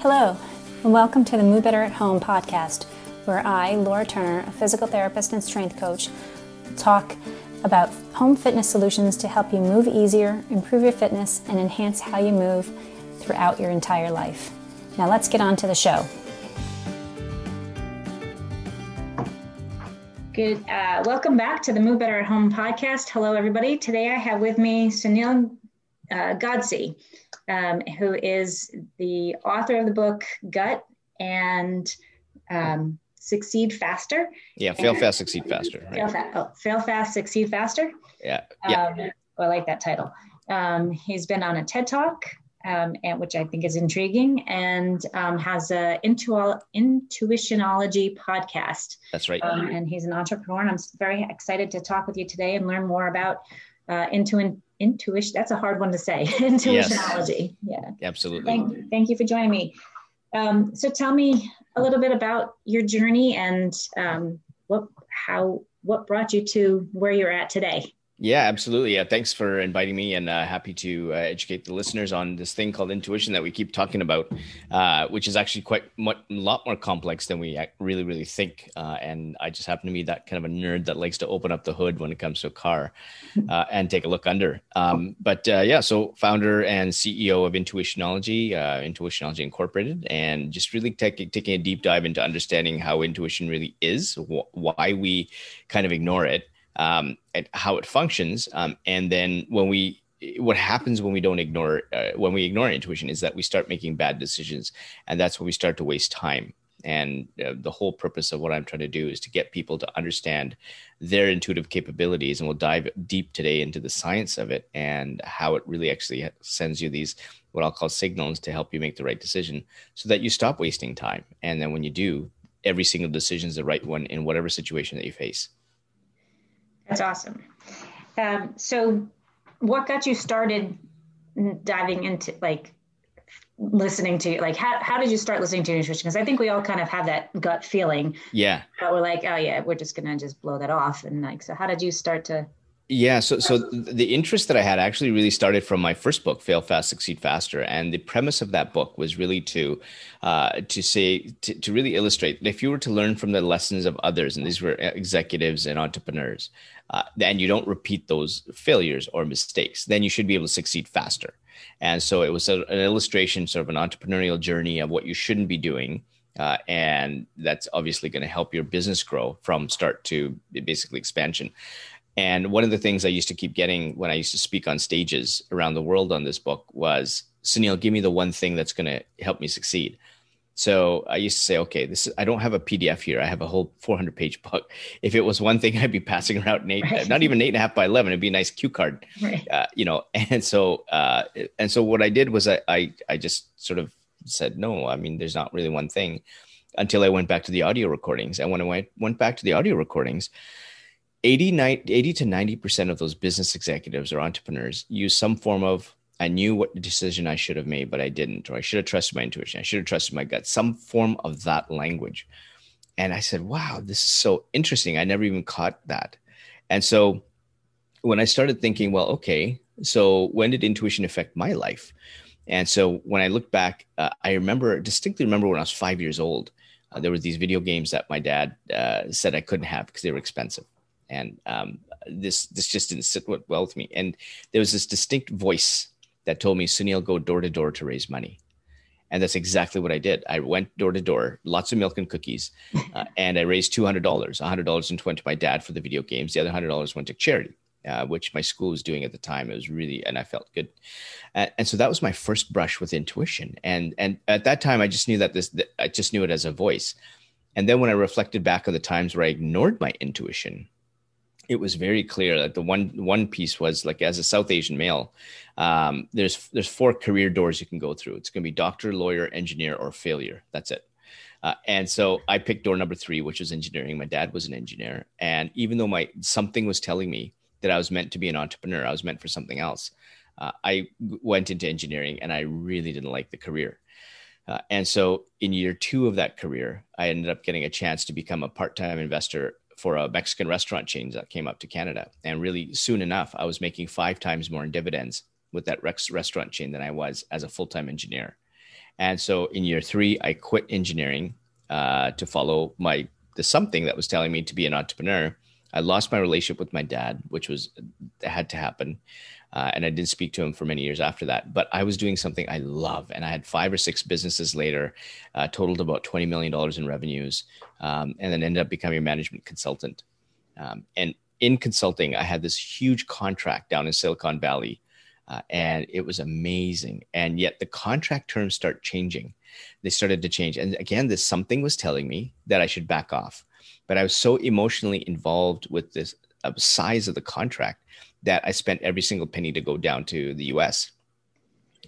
Hello, and welcome to the Move Better at Home podcast, where I, Laura Turner, a physical therapist and strength coach, talk about home fitness solutions to help you move easier, improve your fitness, and enhance how you move throughout your entire life. Now, let's get on to the show. Good. Uh, welcome back to the Move Better at Home podcast. Hello, everybody. Today I have with me Sunil uh, Godse um, who is the author of the book Gut and um, Succeed Faster. Yeah, fail and, fast, succeed faster. Right? Fail, fa- oh, fail fast, succeed faster. Yeah, yeah. Um, I like that title. Um, he's been on a TED Talk, um, and, which I think is intriguing, and um, has a intu- intuitionology podcast. That's right. Um, and he's an entrepreneur, and I'm very excited to talk with you today and learn more about uh, intu- intuition. That's a hard one to say. Intuitionology. Yes. Yeah. Absolutely. Thank, thank you for joining me. Um, so tell me a little bit about your journey and um, what, how, what brought you to where you're at today. Yeah, absolutely. Yeah, thanks for inviting me, and uh, happy to uh, educate the listeners on this thing called intuition that we keep talking about, uh, which is actually quite a lot more complex than we really, really think. Uh, and I just happen to be that kind of a nerd that likes to open up the hood when it comes to a car uh, and take a look under. Um, but uh, yeah, so founder and CEO of Intuitionology, Intuitionology Incorporated, and just really take, taking a deep dive into understanding how intuition really is, wh- why we kind of ignore it um, and how it functions. Um, and then when we what happens when we don't ignore uh, when we ignore intuition is that we start making bad decisions. And that's when we start to waste time. And uh, the whole purpose of what i'm trying to do is to get people to understand their intuitive capabilities. And we'll dive deep today into the science of it and how it really actually sends you these what i'll call signals to help you make the right decision so that you stop wasting time. And then when you do every single decision is the right one in whatever situation that you face that's awesome. Um, so, what got you started diving into like listening to like how, how did you start listening to intuition? Because i think we all kind of have that gut feeling. Yeah. But we're like oh yeah we're just gonna just blow that off. And like so how did you start to yeah, so so the interest that I had actually really started from my first book, Fail Fast, Succeed Faster, and the premise of that book was really to uh, to say to, to really illustrate that if you were to learn from the lessons of others, and these were executives and entrepreneurs, uh, and you don't repeat those failures or mistakes, then you should be able to succeed faster. And so it was a, an illustration, sort of an entrepreneurial journey of what you shouldn't be doing. Uh, and that's obviously going to help your business grow from start to basically expansion. And one of the things I used to keep getting when I used to speak on stages around the world on this book was, Sunil, give me the one thing that's going to help me succeed. So I used to say, okay, this is, I don't have a PDF here. I have a whole 400 page book. If it was one thing, I'd be passing around an eight, right. not even eight and a half by 11. It'd be a nice cue card, right. uh, you know? And so, uh, and so what I did was I, I, I just sort of said, no, I mean, there's not really one thing until I went back to the audio recordings. And when I went, went back to the audio recordings, 80, 80 to 90% of those business executives or entrepreneurs use some form of I knew what decision I should have made, but I didn't, or I should have trusted my intuition. I should have trusted my gut, some form of that language. And I said, wow, this is so interesting. I never even caught that. And so when I started thinking, well, okay, so when did intuition affect my life? And so when I look back, uh, I remember distinctly remember when I was five years old, uh, there were these video games that my dad uh, said I couldn't have because they were expensive and um, this this just didn't sit well with me. And there was this distinct voice that told me, "Sunil, go door to door to raise money." And that's exactly what I did. I went door to door, lots of milk and cookies, uh, and I raised two hundred dollars. hundred dollars went to my dad for the video games. The other hundred dollars went to charity, uh, which my school was doing at the time. It was really, and I felt good. Uh, and so that was my first brush with intuition. And and at that time, I just knew that this. That I just knew it as a voice. And then when I reflected back on the times where I ignored my intuition, it was very clear that the one one piece was like as a South Asian male, um, there's there's four career doors you can go through. It's going to be doctor, lawyer, engineer, or failure. That's it. Uh, and so I picked door number three, which was engineering. My dad was an engineer, and even though my something was telling me that I was meant to be an entrepreneur, I was meant for something else. Uh, I went into engineering, and I really didn't like the career. Uh, and so in year two of that career, I ended up getting a chance to become a part-time investor for a Mexican restaurant chain that came up to Canada. And really soon enough, I was making five times more in dividends with that Rex restaurant chain than I was as a full time engineer. And so in year three, I quit engineering uh, to follow my the something that was telling me to be an entrepreneur. I lost my relationship with my dad, which was had to happen. Uh, and I didn't speak to him for many years after that. But I was doing something I love, and I had five or six businesses later, uh, totaled about twenty million dollars in revenues, um, and then ended up becoming a management consultant. Um, and in consulting, I had this huge contract down in Silicon Valley, uh, and it was amazing. And yet, the contract terms start changing. They started to change, and again, this something was telling me that I should back off. But I was so emotionally involved with this uh, size of the contract that I spent every single penny to go down to the US.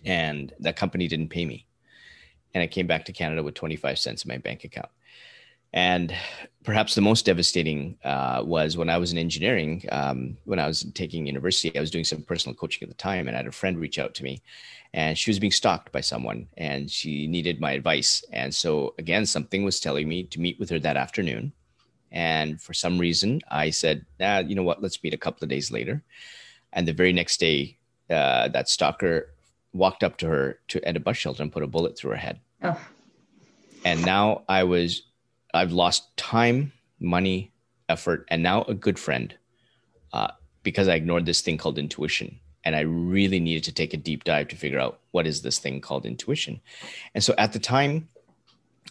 And that company didn't pay me. And I came back to Canada with 25 cents in my bank account. And perhaps the most devastating uh, was when I was in engineering, um, when I was taking university, I was doing some personal coaching at the time, and I had a friend reach out to me, and she was being stalked by someone, and she needed my advice. And so, again, something was telling me to meet with her that afternoon. And for some reason, I said, you know what, let's meet a couple of days later. And the very next day, uh, that stalker walked up to her to, at a bus shelter and put a bullet through her head. Oh. And now I was, I've lost time, money, effort, and now a good friend uh, because I ignored this thing called intuition. And I really needed to take a deep dive to figure out what is this thing called intuition. And so at the time,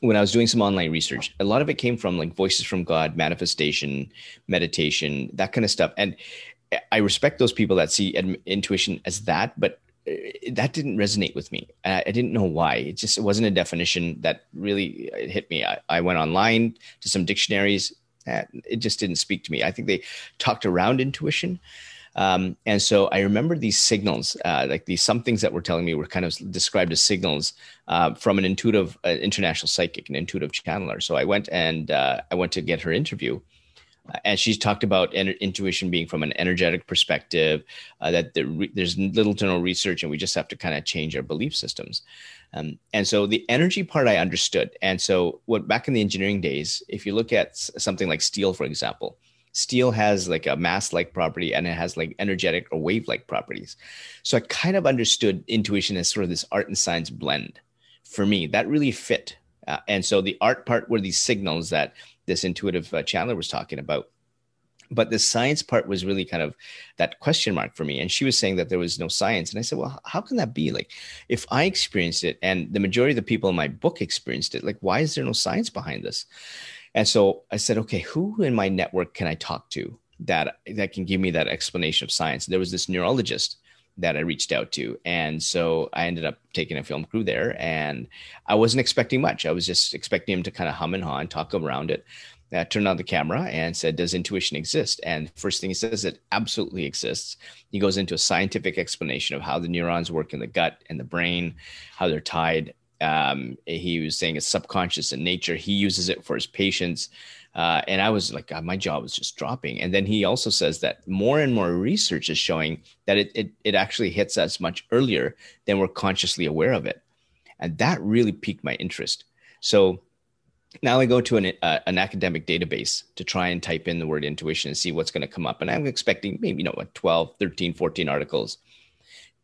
when I was doing some online research, a lot of it came from like voices from God, manifestation, meditation, that kind of stuff. And I respect those people that see intuition as that, but uh, that didn't resonate with me. I, didn't know why. It just it wasn't a definition that really uh, hit me. I, I went online to some dictionaries. It just didn't speak to me. I think they talked around intuition, um, and so I remember these signals, uh, like these some things that were telling me were kind of described as signals uh, from an intuitive uh, international psychic, an intuitive channeler. So I went and uh, I went to get her interview. Uh, and she's talked about en- intuition being from an energetic perspective, uh, that there re- there's little to no research, and we just have to kind of change our belief systems. Um, and so the energy part I understood. And so, what back in the engineering days, if you look at something like steel, for example, steel has like a mass like property and it has like energetic or wave like properties. So I kind of understood intuition as sort of this art and science blend. For me, that really fit. Uh, and so the art part were these signals that this intuitive uh, channeler was talking about. But the science part was really kind of that question mark for me. And she was saying that there was no science. And I said, well, how can that be? Like, if I experienced it and the majority of the people in my book experienced it, like, why is there no science behind this? And so I said, okay, who in my network can I talk to that that can give me that explanation of science? There was this neurologist that I reached out to. And so I ended up taking a film crew there and I wasn't expecting much. I was just expecting him to kind of hum and haw and talk around it. I turned on the camera and said, Does intuition exist? And first thing he says, it absolutely exists. He goes into a scientific explanation of how the neurons work in the gut and the brain, how they're tied, um, he was saying it's subconscious in nature. He uses it for his patients. Uh, and I was like, God, my jaw was just dropping. And then he also says that more and more research is showing that it, it, it actually hits us much earlier than we're consciously aware of it. And that really piqued my interest. So now I go to an, uh, an academic database to try and type in the word intuition and see what's going to come up. And I'm expecting maybe, you know, what, 12, 13, 14 articles,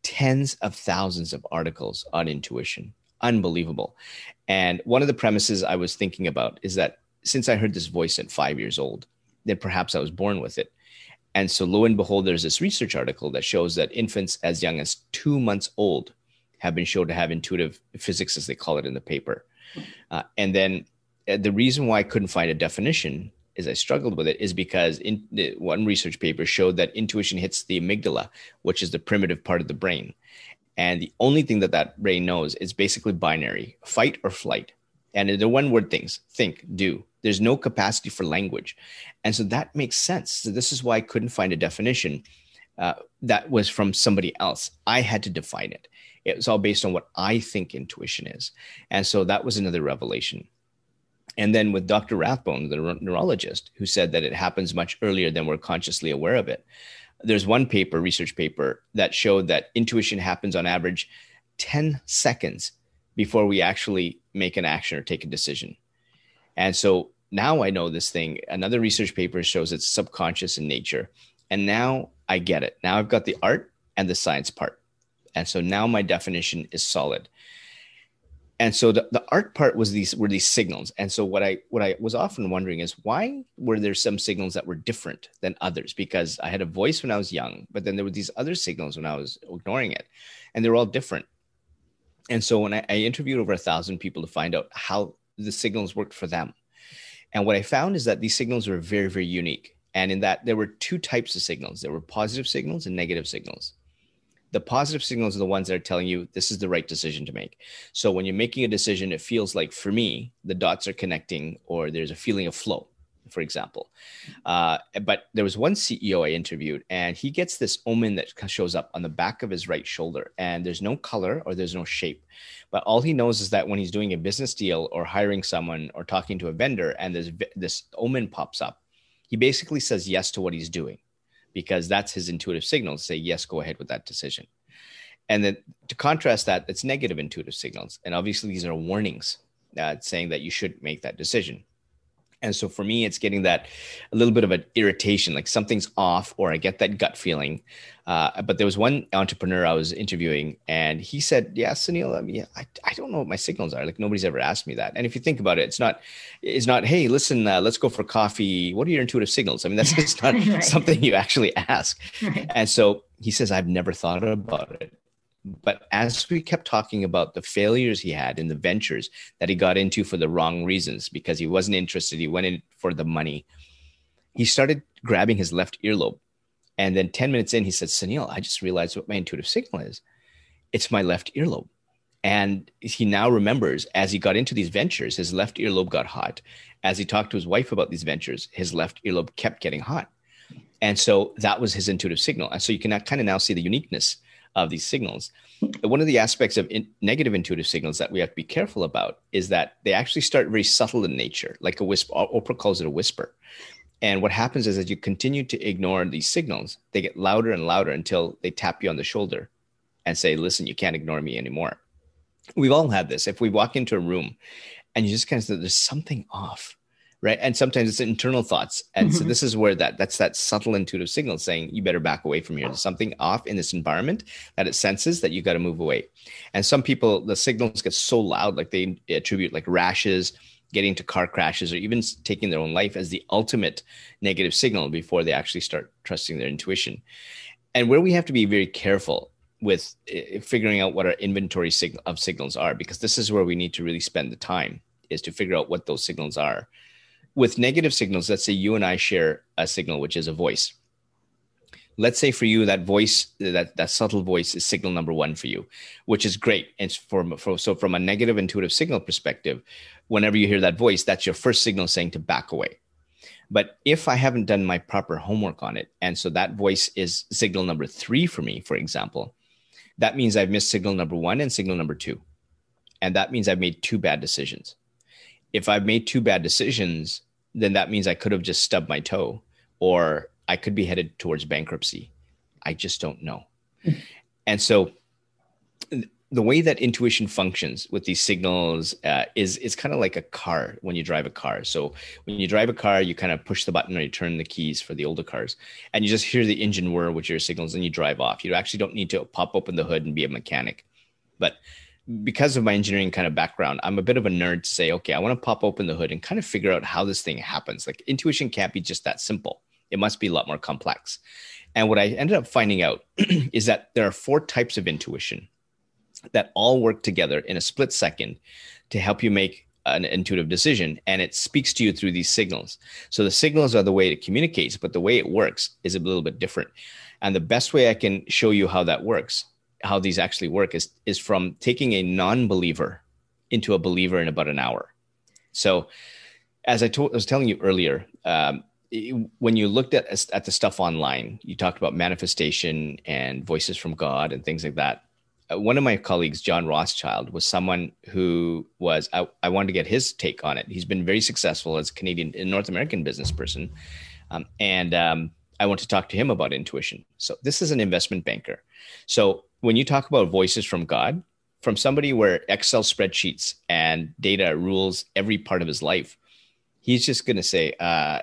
tens of thousands of articles on intuition unbelievable. And one of the premises I was thinking about is that since I heard this voice at five years old, then perhaps I was born with it. And so, lo and behold, there's this research article that shows that infants as young as two months old have been shown to have intuitive physics, as they call it in the paper. Uh, and then uh, the reason why I couldn't find a definition is I struggled with it is because in one research paper showed that intuition hits the amygdala, which is the primitive part of the brain. And the only thing that that brain knows is basically binary fight or flight. And the one word things think, do. There's no capacity for language. And so that makes sense. So this is why I couldn't find a definition uh, that was from somebody else. I had to define it. It was all based on what I think intuition is. And so that was another revelation. And then with Dr. Rathbone, the neurologist, who said that it happens much earlier than we're consciously aware of it there's one paper, research paper, that showed that intuition happens on average 10 seconds before we actually make an action or take a decision. And so now I know this thing. Another research paper shows it's subconscious in nature. And now I get it. Now I've got the art and the science part. And so now my definition is solid. And so the, the art part was these were these signals. And so what i what i was often wondering is why were there some signals that were different than others? Because i had a voice when i was young but then there were these other signals when i was ignoring it and they were all different. And so when i, I interviewed over a thousand people to find out how the signals worked for them. And what i found is that these signals were very very unique. And in that there were two types of signals. There were positive signals and negative signals the positive signals are the ones that are telling you this is the right decision to make. So when you're making a decision, it feels like for me, the dots are connecting or there's a feeling of flow, for example. Uh, but there was one CEO I interviewed, and he gets this omen that shows up on the back of his right shoulder, and there's no color or there's no shape. But all he knows is that when he's doing a business deal or hiring someone or talking to a vendor, and this this omen pops up, he basically says yes to what he's doing because that's his intuitive signal to say, yes, go ahead with that decision. And then to contrast that, it's negative intuitive signals. And obviously, these are warnings uh, saying that you should make that decision. And so for me, it's getting that a little bit of an irritation, like something's off, or I get that gut feeling. Uh, but there was one entrepreneur I was interviewing, and he said, "Yeah, Sunil, I mean, I, I don't know what my signals are. Like nobody's ever asked me that. And if you think about it, it's not, it's not, hey, listen, uh, let's go for coffee. What are your intuitive signals? I mean, that's just not right. something you actually ask. Right. And so he says, I've never thought about it but as we kept talking about the failures he had in the ventures that he got into for the wrong reasons because he wasn't interested, he went in for the money. He started grabbing his left earlobe. And then 10 minutes in, he said, Sunil, I just realized what my intuitive signal is. It's my left earlobe. And he now remembers as he got into these ventures, his left earlobe got hot. As he talked to his wife about these ventures, his left earlobe kept getting hot. And so that was his intuitive signal. And so you can kind of now see the uniqueness of these signals. One of the aspects of in, negative intuitive signals that we have to be careful about is that they actually start very subtle in nature, like a whisper. Uh, Oprah calls it a whisper. And what happens is that you continue to ignore these signals, they get louder and louder until they tap you on the shoulder and say, listen, you can't ignore me anymore. We've all had this. If we walk into a room and you just kind of say, there's something off, right? And sometimes it's internal thoughts. And mm-hmm. so this is where that that's that subtle intuitive signal saying you better back away from here. There's something off in this environment that it senses that you got to move away. And some people the signals get so loud like they attribute like rashes getting to car crashes or even taking their own life as the ultimate negative signal before they actually start trusting their intuition. And where we have to be very careful with eh, figuring out what our inventory of signals are because this is where we need to really spend the time is to figure out what those signals are with negative signals, let's say you and I share a signal, which is a voice. Let's say for you that voice, that that subtle voice, is signal number one for you, which is great. And so from a negative intuitive signal perspective, whenever you hear that voice, that's your first signal saying to back away. But if I haven't done my proper homework on it, and so that voice is signal number three for me, for example, that means I've missed signal number one and signal number two. And that means I've made two bad decisions. If I've made two bad decisions, then that means I could have just stubbed my toe or I could be headed towards bankruptcy. I just don't know. and so the way that intuition functions with these signals uh, is it's kind of like a car when you drive a car. So when you drive a car, you kind of push the button or you turn the keys for the older cars, and you just hear the engine whir, which are your signals, and you drive off. You actually don't need to pop open the hood and be a mechanic. But because of my engineering kind of background, I'm a bit of a nerd to say, okay, I want to pop open the hood and kind of figure out how this thing happens. Like intuition can't be just that simple. It must be a lot more complex. And what I ended up finding out is that there are four types of intuition that all work together in a split second to help you make an intuitive decision. And it speaks to you through these signals. So the signals are the way it communicates, but the way it works is a little bit different. And the best way I can show you how that works how these actually work is is from taking a non-believer into a believer in about an hour. So, as I, I was telling you earlier, um, when you looked at at the stuff online, you talked about manifestation and voices from God and things like that. Uh, one of my colleagues, John Rothschild, was someone who was I, I, wanted to get his take on it. He's been very successful as a Canadian, and North American business person, um, and um, I want to talk to him about intuition. So this is an investment banker. So when you talk about voices from God, from somebody where Excel spreadsheets and data rules every part of his life, he's just going to say, uh,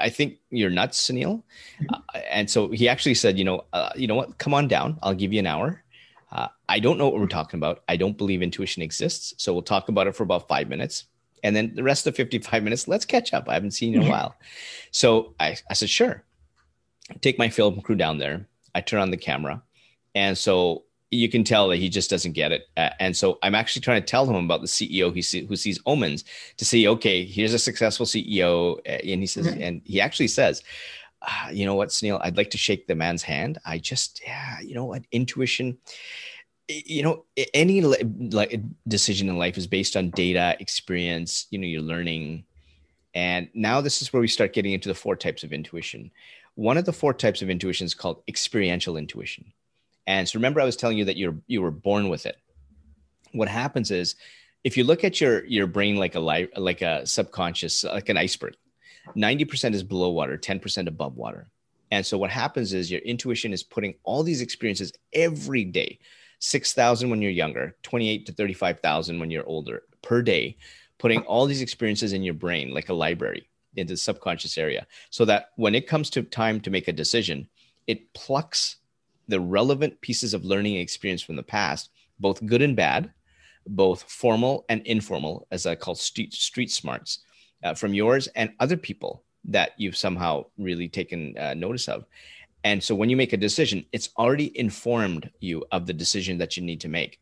I think you're nuts, Sunil. Uh, and so he actually said, you know, uh, you know what? Come on down. I'll give you an hour. Uh, I don't know what we're talking about. I don't believe intuition exists. So we'll talk about it for about five minutes. And then the rest of 55 minutes, let's catch up. I haven't seen you in a while. So I, I said, sure. take my film crew down there. I turn on the camera. And so you can tell that he just doesn't get it. And so I'm actually trying to tell him about the CEO who, see, who sees omens to see, okay, here's a successful CEO. And he says, mm-hmm. and he actually says, uh, you know what, Sunil, I'd like to shake the man's hand. I just, yeah, you know what, intuition, you know, any like decision in life is based on data, experience, you know, you're learning. And now this is where we start getting into the four types of intuition. One of the four types of intuition is called experiential intuition. And so remember, I was telling you that you're you were born with it. What happens is if you look at your your brain like a life like a subconscious, like an iceberg, 90% is below water, 10% above water. And so what happens is your intuition is putting all these experiences every day, 6,000 when you're younger, 28 to 35,000 when you're older per day, putting all these experiences in your brain like a library into the subconscious area so that when it comes to time to make a decision, it plucks the relevant pieces of learning experience from the past, both good and bad, both formal and informal, as I call street, street smarts, uh, from yours and other people that you've somehow really taken uh, notice of. And so when you make a decision, it's already informed you of the decision that you need to make.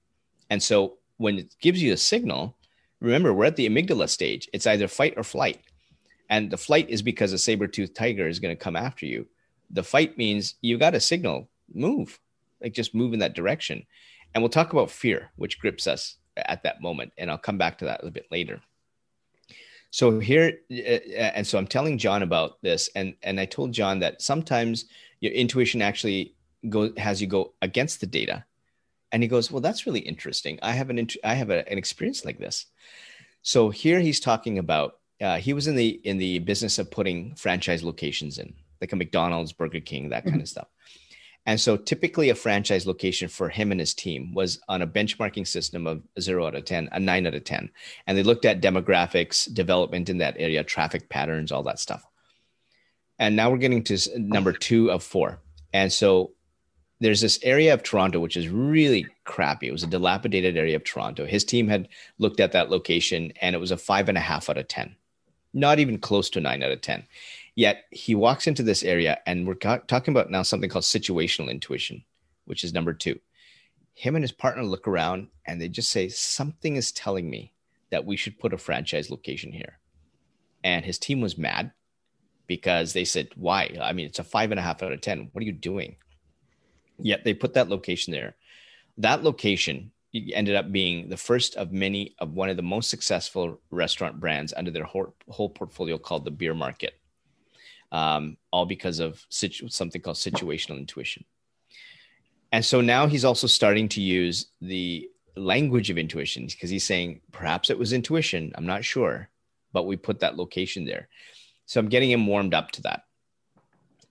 And so when it gives you a signal, remember, we're at the amygdala stage. It's either fight or flight. And the flight is because a saber-toothed tiger is going to come after you. The fight means you got a signal move, like just move in that direction. And we'll talk about fear, which grips us at that moment. And I'll come back to that a little bit later. So here, uh, uh, and so I'm telling John about this, and and I told John that sometimes your intuition actually go has you go against the data, and he goes, "Well, that's really interesting. I have an int- I have a, an experience like this." So here he's talking about uh, he was in the in the business of putting franchise locations in, like a McDonald's, Burger King, that kind mm-hmm. of stuff. And so typically a franchise location for him and his team was on a benchmarking system of zero out of 10, a nine out of 10. And they looked at demographics, development in that area, traffic patterns, all that stuff. And now we're getting to number two of four. And so there's this area of Toronto, which is really crappy. It was a dilapidated area of Toronto. His team had looked at that location and it was a five and a half out of 10, not even close to nine out of 10. Yet he walks into this area, and we're talking about now something called situational intuition, which is number two. Him and his partner look around and they just say, Something is telling me that we should put a franchise location here. And his team was mad because they said, Why? I mean, it's a five and a half out of 10. What are you doing? Yet they put that location there. That location ended up being the first of many of one of the most successful restaurant brands under their whole, whole portfolio called the Bier Markt um, all because of situ- something called situational intuition. And so now he's also starting to use the language of intuition because he's saying perhaps it was intuition. I'm not sure, but we put that location there. So I'm getting him warmed up to that.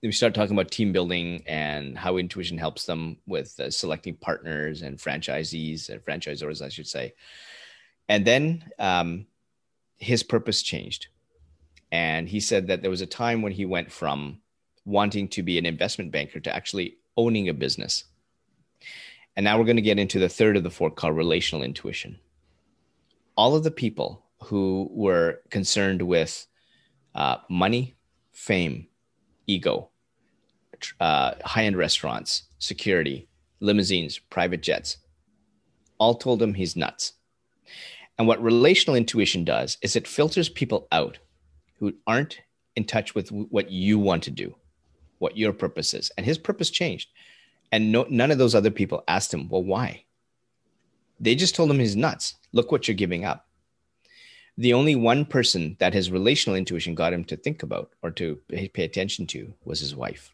Then we start talking about team building and how intuition helps them with uh, selecting partners and franchisees and franchisors, I should say. And then um, his purpose changed. And he said that there was a time when he went from wanting to be an investment banker to actually owning a business. And now we're going to get into the third of the four called relational intuition. All of the people who were concerned with uh, money, fame, ego, uh, high end restaurants, security, limousines, private jets, all told him he's nuts. And what relational intuition does is it filters people out who aren't in touch with what you want to do, what your purpose is. And his purpose changed. And no, none of those other people asked him, well, why? They just told him he's nuts. Look what you're giving up. The only one person that his relational intuition got him to think about or to pay attention to was his wife.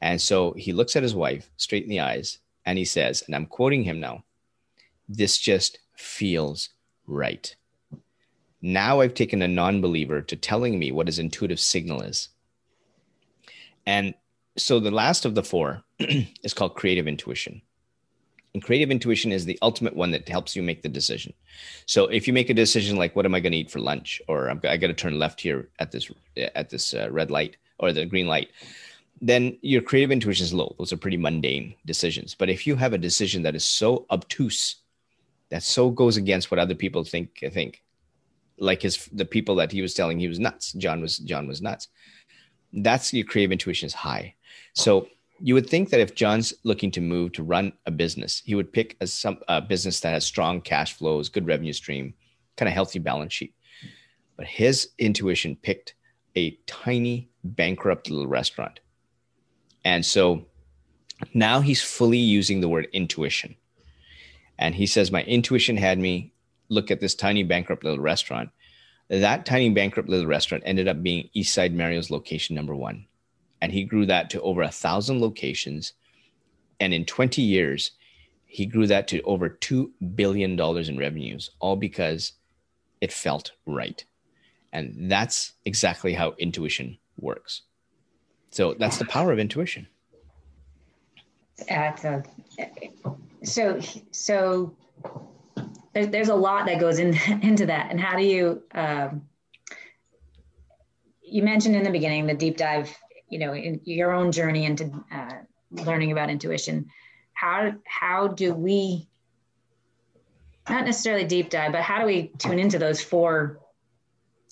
And so he looks at his wife straight in the eyes and he says, and I'm quoting him now, this just feels right. Now I've taken a non believer to telling me what his intuitive signal is. And so the last of the four is called creative intuition. And creative intuition is the ultimate one that helps you make the decision. So if you make a decision like, "What am I going to eat for lunch?" or i'm got to turn left here at this at this uh, red light or the green light," then your creative intuition is low. Those are pretty mundane decisions. But if you have a decision that is so obtuse, that so goes against what other people think, think, like his the people that he was telling he was nuts. John was John was nuts. That's your creative intuition is high. So you would think that if John's looking to move to run a business, he would pick a, some, a business that has strong cash flows, good revenue stream, kind of healthy balance sheet. But his intuition picked a tiny, bankrupt little restaurant. And so now he's fully using the word intuition. And he says, My intuition had me look at this tiny, bankrupt little restaurant. That tiny, bankrupt little restaurant ended up being East Side Mario's location number one and he grew that to over a thousand locations. And in 20 years, he grew that to over $2 billion in revenues, all because it felt right. And that's exactly how intuition works. So that's the power of intuition. At, uh, so, so there's a lot that goes in, into that. And how do you, um, you mentioned in the beginning the deep dive you know in your own journey into uh, learning about intuition. How how do we not necessarily deep dive but how do we tune into those four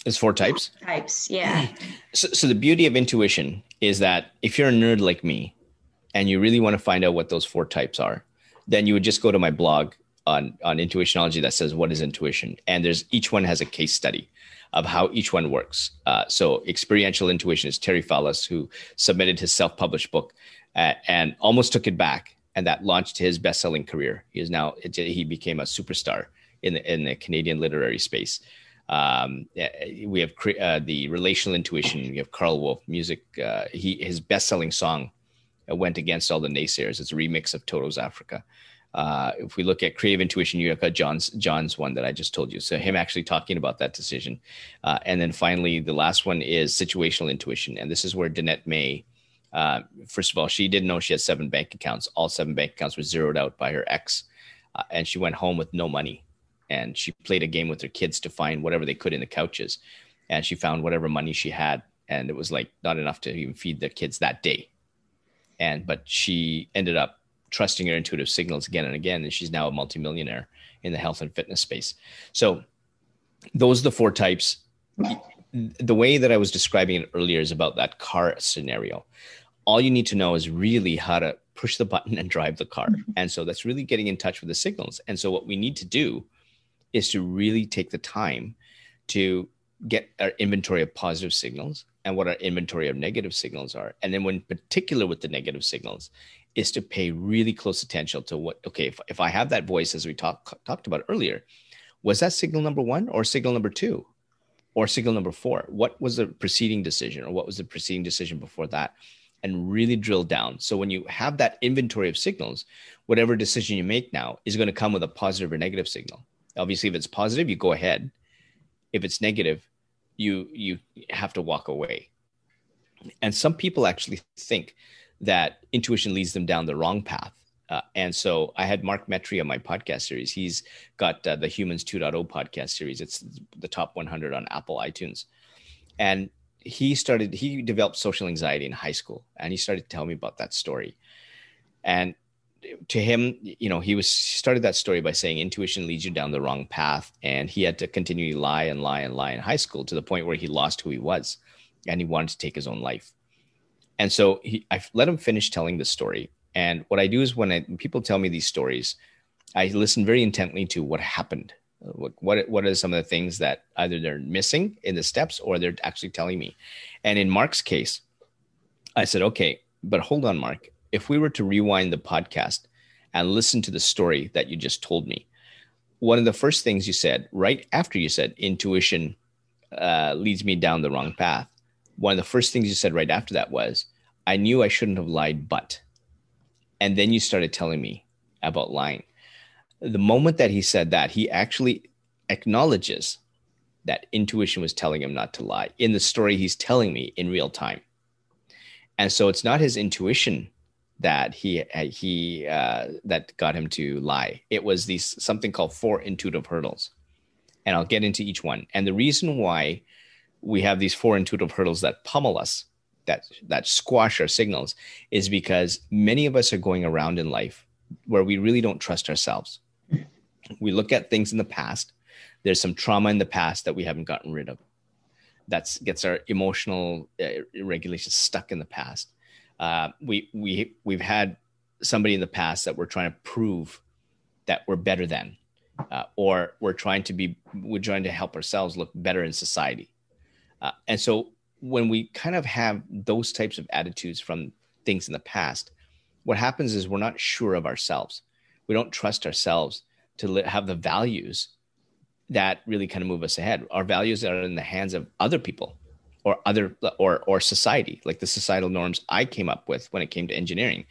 it's four types? Types yeah. So, so the beauty of intuition is that if you're a nerd like me and you really want to find out what those four types are then you would just go to my blog on on intuitionology that says what is intuition and there's each one has a case study of how each one works. Uh, so, experiential intuition is Terry Fallis, who submitted his self published book uh, and almost took it back. And that launched his best selling career. He is now, he became a superstar in the, in the Canadian literary space. Um, we have uh, the relational intuition. We have Karl Wolf music. Uh, he his best selling song went against all the naysayers. It's a remix of Toto's Africa. Uh, if we look at creative intuition, you got John's John's one that I just told you. So him actually talking about that decision, uh, and then finally the last one is situational intuition, and this is where Danette May. Uh, first of all, she didn't know she had seven bank accounts. All seven bank accounts were zeroed out by her ex, uh, and she went home with no money. And she played a game with her kids to find whatever they could in the couches, and she found whatever money she had, and it was like not enough to even feed the kids that day. And but she ended up trusting her intuitive signals again and again. And she's now a multimillionaire in the health and fitness space. So those are the four types. The way that I was describing it earlier is about that car scenario. All you need to know is really how to push the button and drive the car. Mm-hmm. And so that's really getting in touch with the signals. And so what we need to do is to really take the time to get our inventory of positive signals and what our inventory of negative signals are. And then when particular with the negative signals is to pay really close attention to what okay if, if i have that voice as we talked talked about earlier was that signal number one or signal number two or signal number four? What was the preceding decision or what was the preceding decision before that? And really drill down. So when you have that inventory of signals whatever decision you make now is going to come with a positive or negative signal. Obviously if it's positive you go ahead. If it's negative you you have to walk away. And some people actually think that intuition leads them down the wrong path. Uh, and so I had Mark Metry on my podcast series. He's got uh, the Humans 2.0 podcast series. It's the top 100 on Apple iTunes. And he started, he developed social anxiety in high school. And he started to tell me about that story. And to him, you know, he was started that story by saying intuition leads you down the wrong path. And he had to continually lie and lie and lie in high school to the point where he lost who he was and he wanted to take his own life. And so he, I let him finish telling the story. And what I do is when, I, when people tell me these stories, I listen very intently to what happened. What, what what are some of the things that either they're missing in the steps or they're actually telling me? And in Mark's case, I said, okay, but hold on, Mark. If we were to rewind the podcast and listen to the story that you just told me, one of the first things you said right after you said intuition uh, leads me down the wrong path one of the first things you said right after that was, I knew I shouldn't have lied, but. And then you started telling me about lying. The moment that he said that, he actually acknowledges that intuition was telling him not to lie in the story he's telling me in real time. And so it's not his intuition that he he uh, that got him to lie. It was these something called four intuitive hurdles, and I'll get into each one. And the reason why we have these four intuitive hurdles that pummel us that that squash our signals is because many of us are going around in life where we really don't trust ourselves. We look at things in the past. There's some trauma in the past that we haven't gotten rid of. That gets our emotional uh, regulations stuck in the past. Uh, we we we've had somebody in the past that we're trying to prove that we're better than, uh, or we're trying to be we're trying to help ourselves look better in society. Uh, and so when we kind of have those types of attitudes from things in the past, what happens is we're not sure of ourselves. We don't trust ourselves to have the values that really kind of move us ahead. Our values are in the hands of other people or other or or society, like the societal norms I came up with when it came to engineering,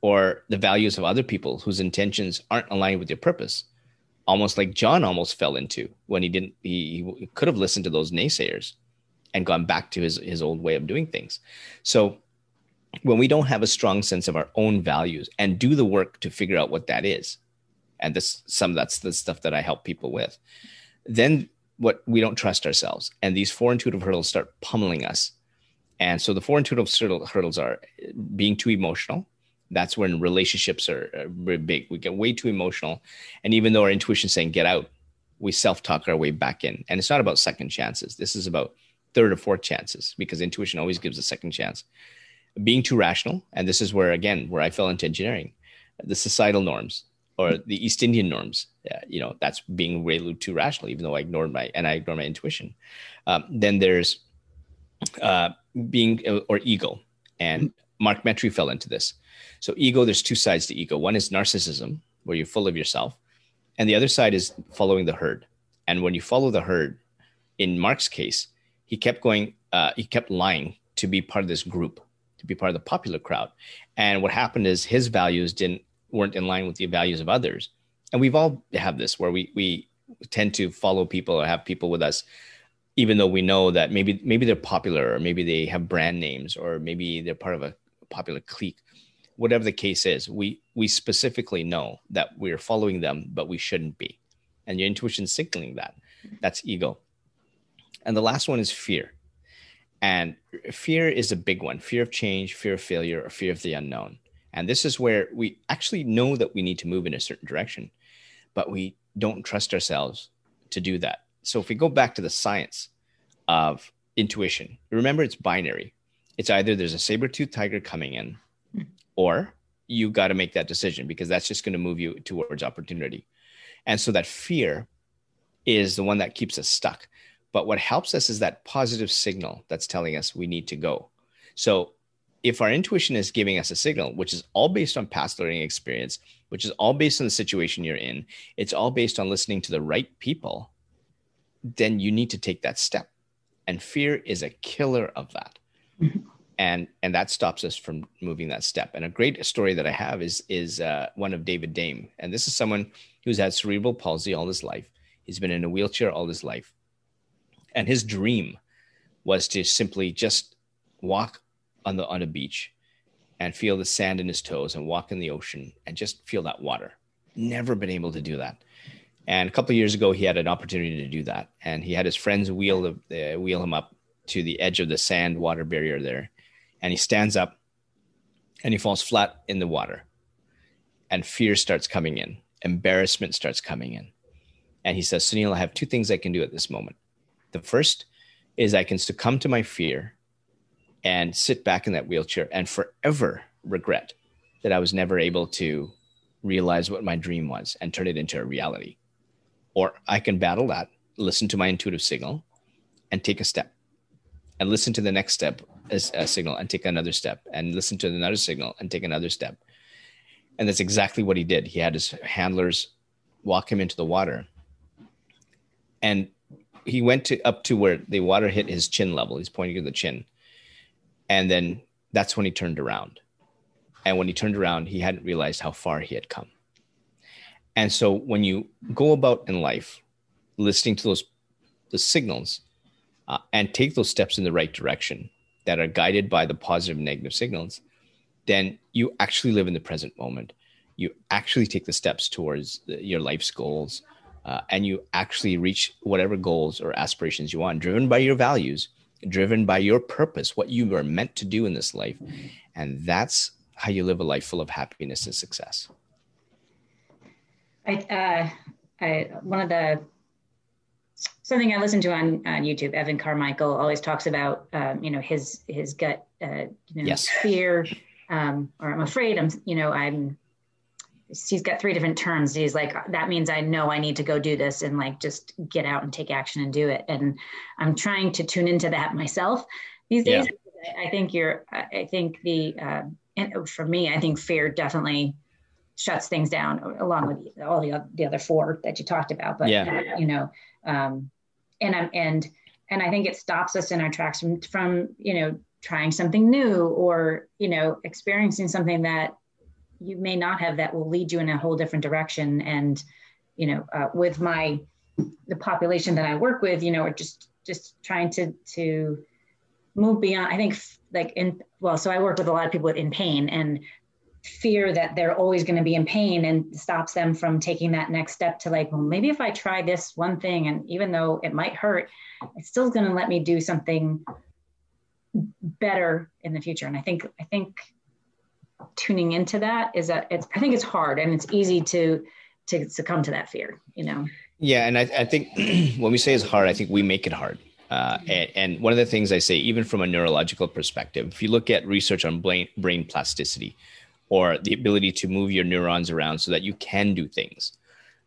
or the values of other people whose intentions aren't aligned with your purpose. Almost like John almost fell into when he didn't he, he could have listened to those naysayers and gone back to his his old way of doing things. So when we don't have a strong sense of our own values and do the work to figure out what that is, and this some that's the stuff that I help people with, then what we don't trust ourselves, and these four intuitive hurdles start pummeling us. And so the four intuitive hurdles are being too emotional. That's when relationships are big. We get way too emotional, and even though our intuition is saying get out, we self talk our way back in. And it's not about second chances. This is about third or fourth chances because intuition always gives a second chance. Being too rational, and this is where again where I fell into engineering, the societal norms or the East Indian norms. you know, that's being way too rational, even though I ignored my and I ignored my intuition. Um, then there's uh, being uh, or ego, and Mark Metry fell into this. So ego, there's two sides to ego. One is narcissism, where you're full of yourself, and the other side is following the herd. And when you follow the herd, in Mark's case, he kept going, uh, he kept lying to be part of this group, to be part of the popular crowd. And what happened is his values didn't weren't in line with the values of others. And we've all have this where we we tend to follow people or have people with us even though we know that maybe maybe they're popular or maybe they have brand names or maybe they're part of a popular clique whatever the case is we we specifically know that we're following them but we shouldn't be and your intuition signaling that that's ego and the last one is fear. And fear is a big one fear of change, fear of failure, or fear of the unknown. And this is where we actually know that we need to move in a certain direction, but we don't trust ourselves to do that. So if we go back to the science of intuition, remember it's binary. It's either there's a saber tooth tiger coming in, or you got to make that decision because that's just going to move you towards opportunity. And so that fear is the one that keeps us stuck. But what helps us is that positive signal that's telling us we need to go. So if our intuition is giving us a signal, which is all based on past learning experience, which is all based on the situation you're in, it's all based on listening to the right people, then you need to take that step. And fear is a killer of that. Mm-hmm. And, and that stops us from moving that step. And a great story that I have is, is uh, one of David Dame. And this is someone who's had cerebral palsy all his life. He's been in a wheelchair all his life and his dream was to simply just walk on the on a beach and feel the sand in his toes and walk in the ocean and just feel that water. Never been able to do that. And a couple years ago he had an opportunity to do that. And he had his friends wheel the, uh, wheel him up to the edge of the sand water barrier there. And he stands up and he falls flat in the water. And fear starts coming in. Embarrassment starts coming in. And he says sunil i have two things i can do at this moment the first is I can succumb to my fear and sit back in that wheelchair and forever regret that I was never able to realize what my dream was and turn it into a reality. Or I can battle that, listen to my intuitive signal, and take a step, and listen to the next step as a signal and take another step, and listen to another signal and take another step. And that's exactly what he did. He had his handlers walk him into the water. And he went to up to where the water hit his chin level. He's pointing to the chin, and then that's when he turned around. And when he turned around, he hadn't realized how far he had come. And so when you go about in life, listening to those the signals, uh, and take those steps in the right direction that are guided by the positive and negative signals, then you actually live in the present moment. You actually take the steps towards the, your life's goals uh, and you actually reach whatever goals or aspirations you want, driven by your values driven by your purpose, what you are meant to do in this life. And that's how you live a life full of happiness and success. I, uh, I, one of the something I listen to on, on YouTube, Evan Carmichael always talks about, um, you know, his his gut, uh, you know, yes. fear, um, or I'm afraid. I'm, you know, I'm. He's got three different terms. He's like, that means I know I need to go do this and like just get out and take action and do it. And I'm trying to tune into that myself these days. Yeah. I think you're. I think the uh, and for me, I think fear definitely shuts things down along with all the, the other four that you talked about. But yeah. you know, um, and I'm and and I think it stops us in our tracks from from you know trying something new or you know experiencing something that you may not have that will lead you in a whole different direction. And you know, uh, with my the population that I work with, you know, are just just trying to to move beyond. I think like in well, so I work with a lot of people in pain and fear that they're always going to be in pain and stops them from taking that next step to like well maybe if i try this one thing and even though it might hurt it's still going to let me do something better in the future and i think i think tuning into that is that it's i think it's hard and it's easy to to succumb to that fear you know yeah and i, I think when we say it's hard i think we make it hard uh, and, and, one of the things I say, even from a neurological perspective, if you look at research on brain, brain plasticity, or the ability to move your neurons around so that you can do things.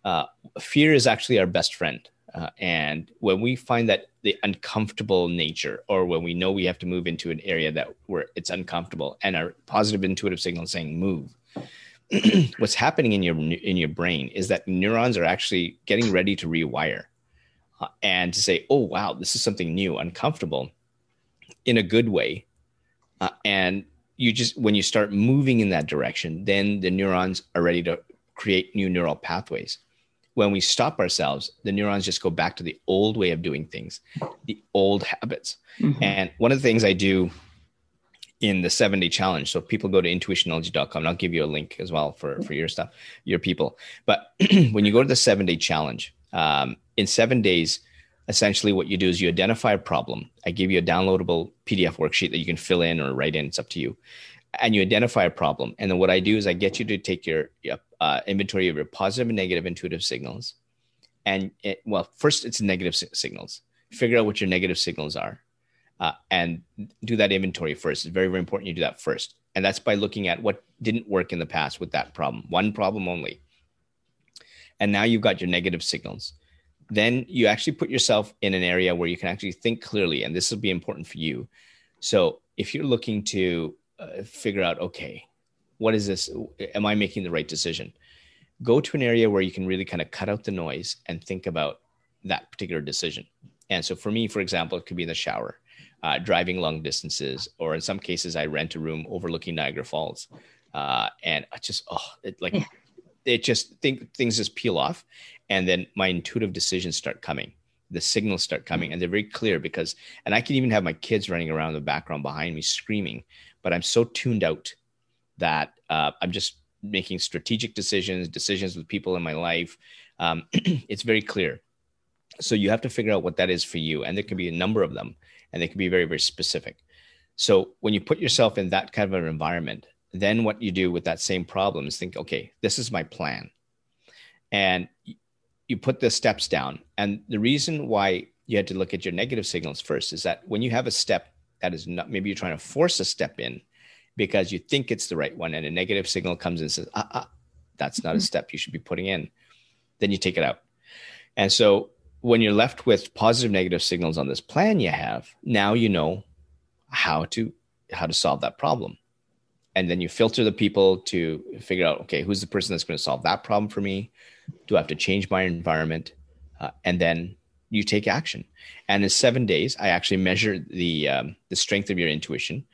Uh, fear is actually our best friend. Uh, and when we find that the uncomfortable nature, or when we know we have to move into an area that where it's uncomfortable, and our positive intuitive signal saying move, what's happening in your in your brain is that neurons are actually getting ready to rewire, uh, and to say, "Oh wow, this is something new, uncomfortable," in a good way, uh, and you just when you start moving in that direction, then the neurons are ready to create new neural pathways. When we stop ourselves, the neurons just go back to the old way of doing things, the old habits. Mm-hmm. And one of the things I do in the seven day challenge. So people go to intuitionology.com and I'll give you a link as well for, for your stuff, your people. But when you go to the seven day challenge, um, in seven days, essentially what you do is you identify a problem. I give you a downloadable PDF worksheet that you can fill in or write in. It's up to you. And you identify a problem. And then what I do is I get you to take your uh, inventory of your positive and negative intuitive signals. And it, well, first it's negative signals. Figure out what your negative signals are, uh, and do that inventory first. It's very very important you do that first. And that's by looking at what didn't work in the past with that problem, one problem only. And now you've got your negative signals then you actually put yourself in an area where you can actually think clearly and this will be important for you so if you're looking to uh, figure out okay what is this? Am i making the right decision? Go to an area where you can really kind of cut out the noise and think about that particular decision. And so for me for example it could be in the shower uh, driving long distances or in some cases i rent a room overlooking niagara falls uh, and i just oh it like yeah. it just think things just peel off and then my intuitive decisions start coming. The signals start coming and they're very clear because and i can even have my kids running around in the background behind me screaming but i'm so tuned out that uh, i'm just making strategic decisions decisions with people in my life. Um, it's very clear. So you have to figure out what that is for you and there can be a number of them and they can be very very specific. So when you put yourself in that kind of an environment then what you do with that same problem is think okay this is my plan. And you put the steps down. And the reason why you had to look at your negative signals first is that when you have a step that is not, maybe you're trying to force a step in because you think it's the right one, and a negative signal comes and says, ah, ah that's not a mm-hmm. step you should be putting in, then you take it out. And so when you're left with positive negative signals on this plan you have, now you know how to how to solve that problem. And then you filter the people to figure out, okay, who's the person that's going to solve that problem for me? Do I have to change my environment? Uh, and then you take action. And in seven days, I actually measure the um, the strength of your intuition.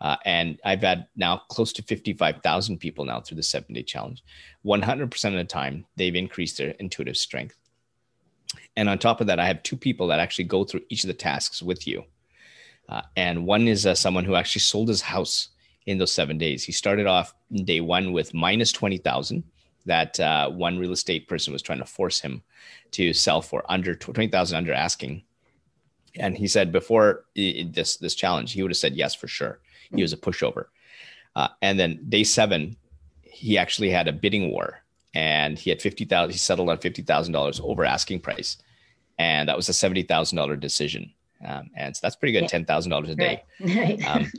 Uh, and I've had now close to 55,000 people now through the seven day challenge. 100% of the time, they've increased their intuitive strength. And on top of that, I have two people that actually go through each of the tasks with you. Uh, and one is uh, someone who actually sold his house in those seven days. He started off day one with minus 20,000 that uh, one real estate person was trying to force him to sell for under 20,000 under asking. And he said before this this challenge, he would have said yes for sure. He was a pushover. Uh, and then day seven, he actually had a bidding war, and he had fifty thousand. He settled on fifty thousand dollars over asking price, and that was a seventy thousand dollar decision. Um, and so that's pretty good, ten thousand dollars a day. Right. um,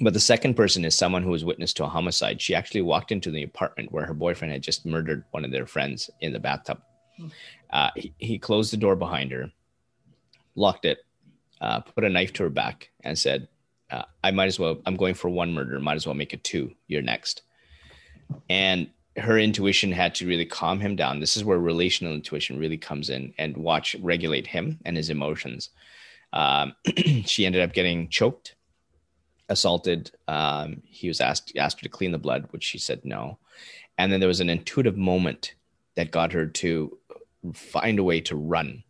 but the second person is someone who was witness to a homicide. She actually walked into the apartment where her boyfriend had just murdered one of their friends in the bathtub. Hmm. Uh, he, he, closed the door behind her, locked it, uh, put a knife to her back, and said, uh, "I might as well. I'm going for one murder. Might as well make it two. You're next." And her intuition had to really calm him down. This is where relational intuition really comes in and watch regulate him and his emotions. Um, she ended up getting choked assaulted. Um, he was asked asked her to clean the blood, which she said no. And then there was an intuitive moment that got her to find a way to run.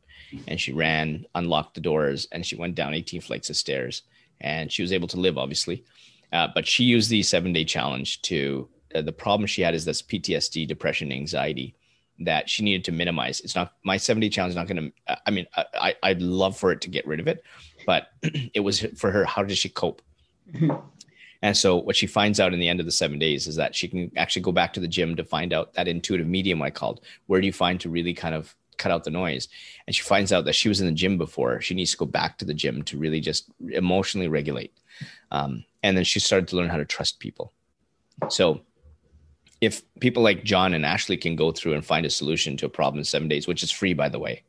And she ran, unlocked the doors, and she went down 18 flights of stairs. And she was able to live, obviously. Uh, but she used the seven day challenge to uh, the problem she had is this PTSD, depression, anxiety that she needed to minimize. It's not my 70 challenge. Is not going to, I mean, I, I'd love for it to get rid of it, but it was for her. How did she cope? And so what she finds out in the end of the seven days is that she can actually go back to the gym to find out that intuitive medium I called. Where do you find to really kind of cut out the noise? And she finds out that she was in the gym before. She needs to go back to the gym to really just emotionally regulate. Um, and then she started to learn how to trust people. So if people like John and Ashley can go through and find a solution to a problem in seven days, which is free, by the way,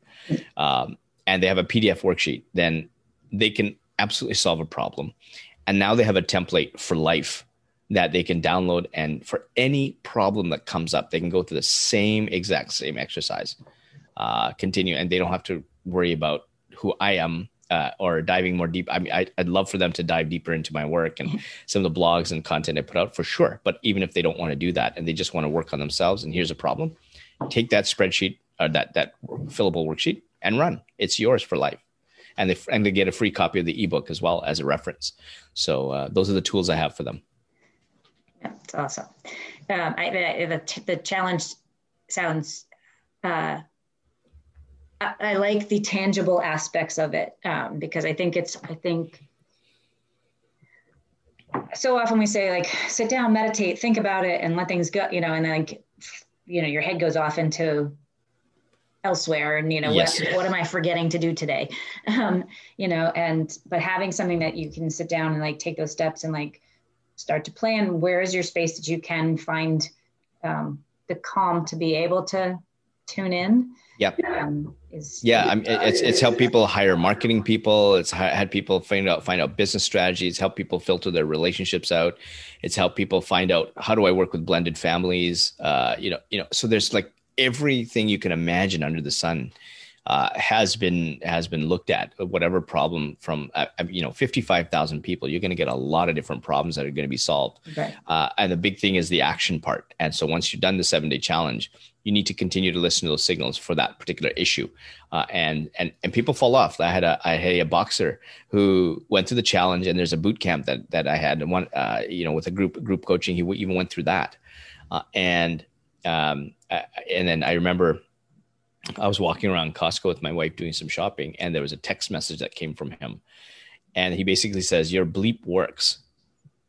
um, and they have a PDF worksheet, then they can absolutely solve a problem. And now they have a template for life that they can download. And for any problem that comes up, they can go through the same exact same exercise, uh, continue, and they don't have to worry about who I am uh, or diving more deep. I mean, I, would love for them to dive deeper into my work and some of the blogs and content I put out for sure. But even if they don't want to do that and they just want to work on themselves, and here's a problem, take that spreadsheet or that that fillable worksheet and run. It's yours for life and they and they get a free copy of the ebook as well as a reference. So uh, those are the tools I have for them. It's awesome. Um, I, the, the challenge sounds. Uh, I, I, like the tangible aspects of it um, because I think it's. I think so often we say like sit down, meditate, think about it, and let things go. You know, and then like, you know your head goes off into elsewhere and you know yes. what, what am i forgetting to do today? Um, you know and but having something that you can sit down and like take those steps and like start to plan where is your space that you can find um, the calm to be able to tune in yep. um, is yeah I mean, it's it's helped people hire marketing people. It's had people find out find out business strategies help people filter their relationships out. It's helped people find out how do i work with blended families? Uh, you know you know so there's like everything you can imagine under the sun uh, has been has been looked at. Whatever problem from uh, you know fifty five thousand people, you're going to get a lot of different problems that are going to be solved. Okay. Uh, and the big thing is the action part. And so once you've done the seven day challenge, you need to continue to listen to those signals for that particular issue. Uh, and and and people fall off. I had a I had a boxer who went through the challenge, and there's a boot camp that that I had one uh, you know with a group group coaching. He even went through that, uh, and um, and then I remember I was walking around Costco with my wife doing some shopping, and there was a text message that came from him, and he basically says, "Your bleep works."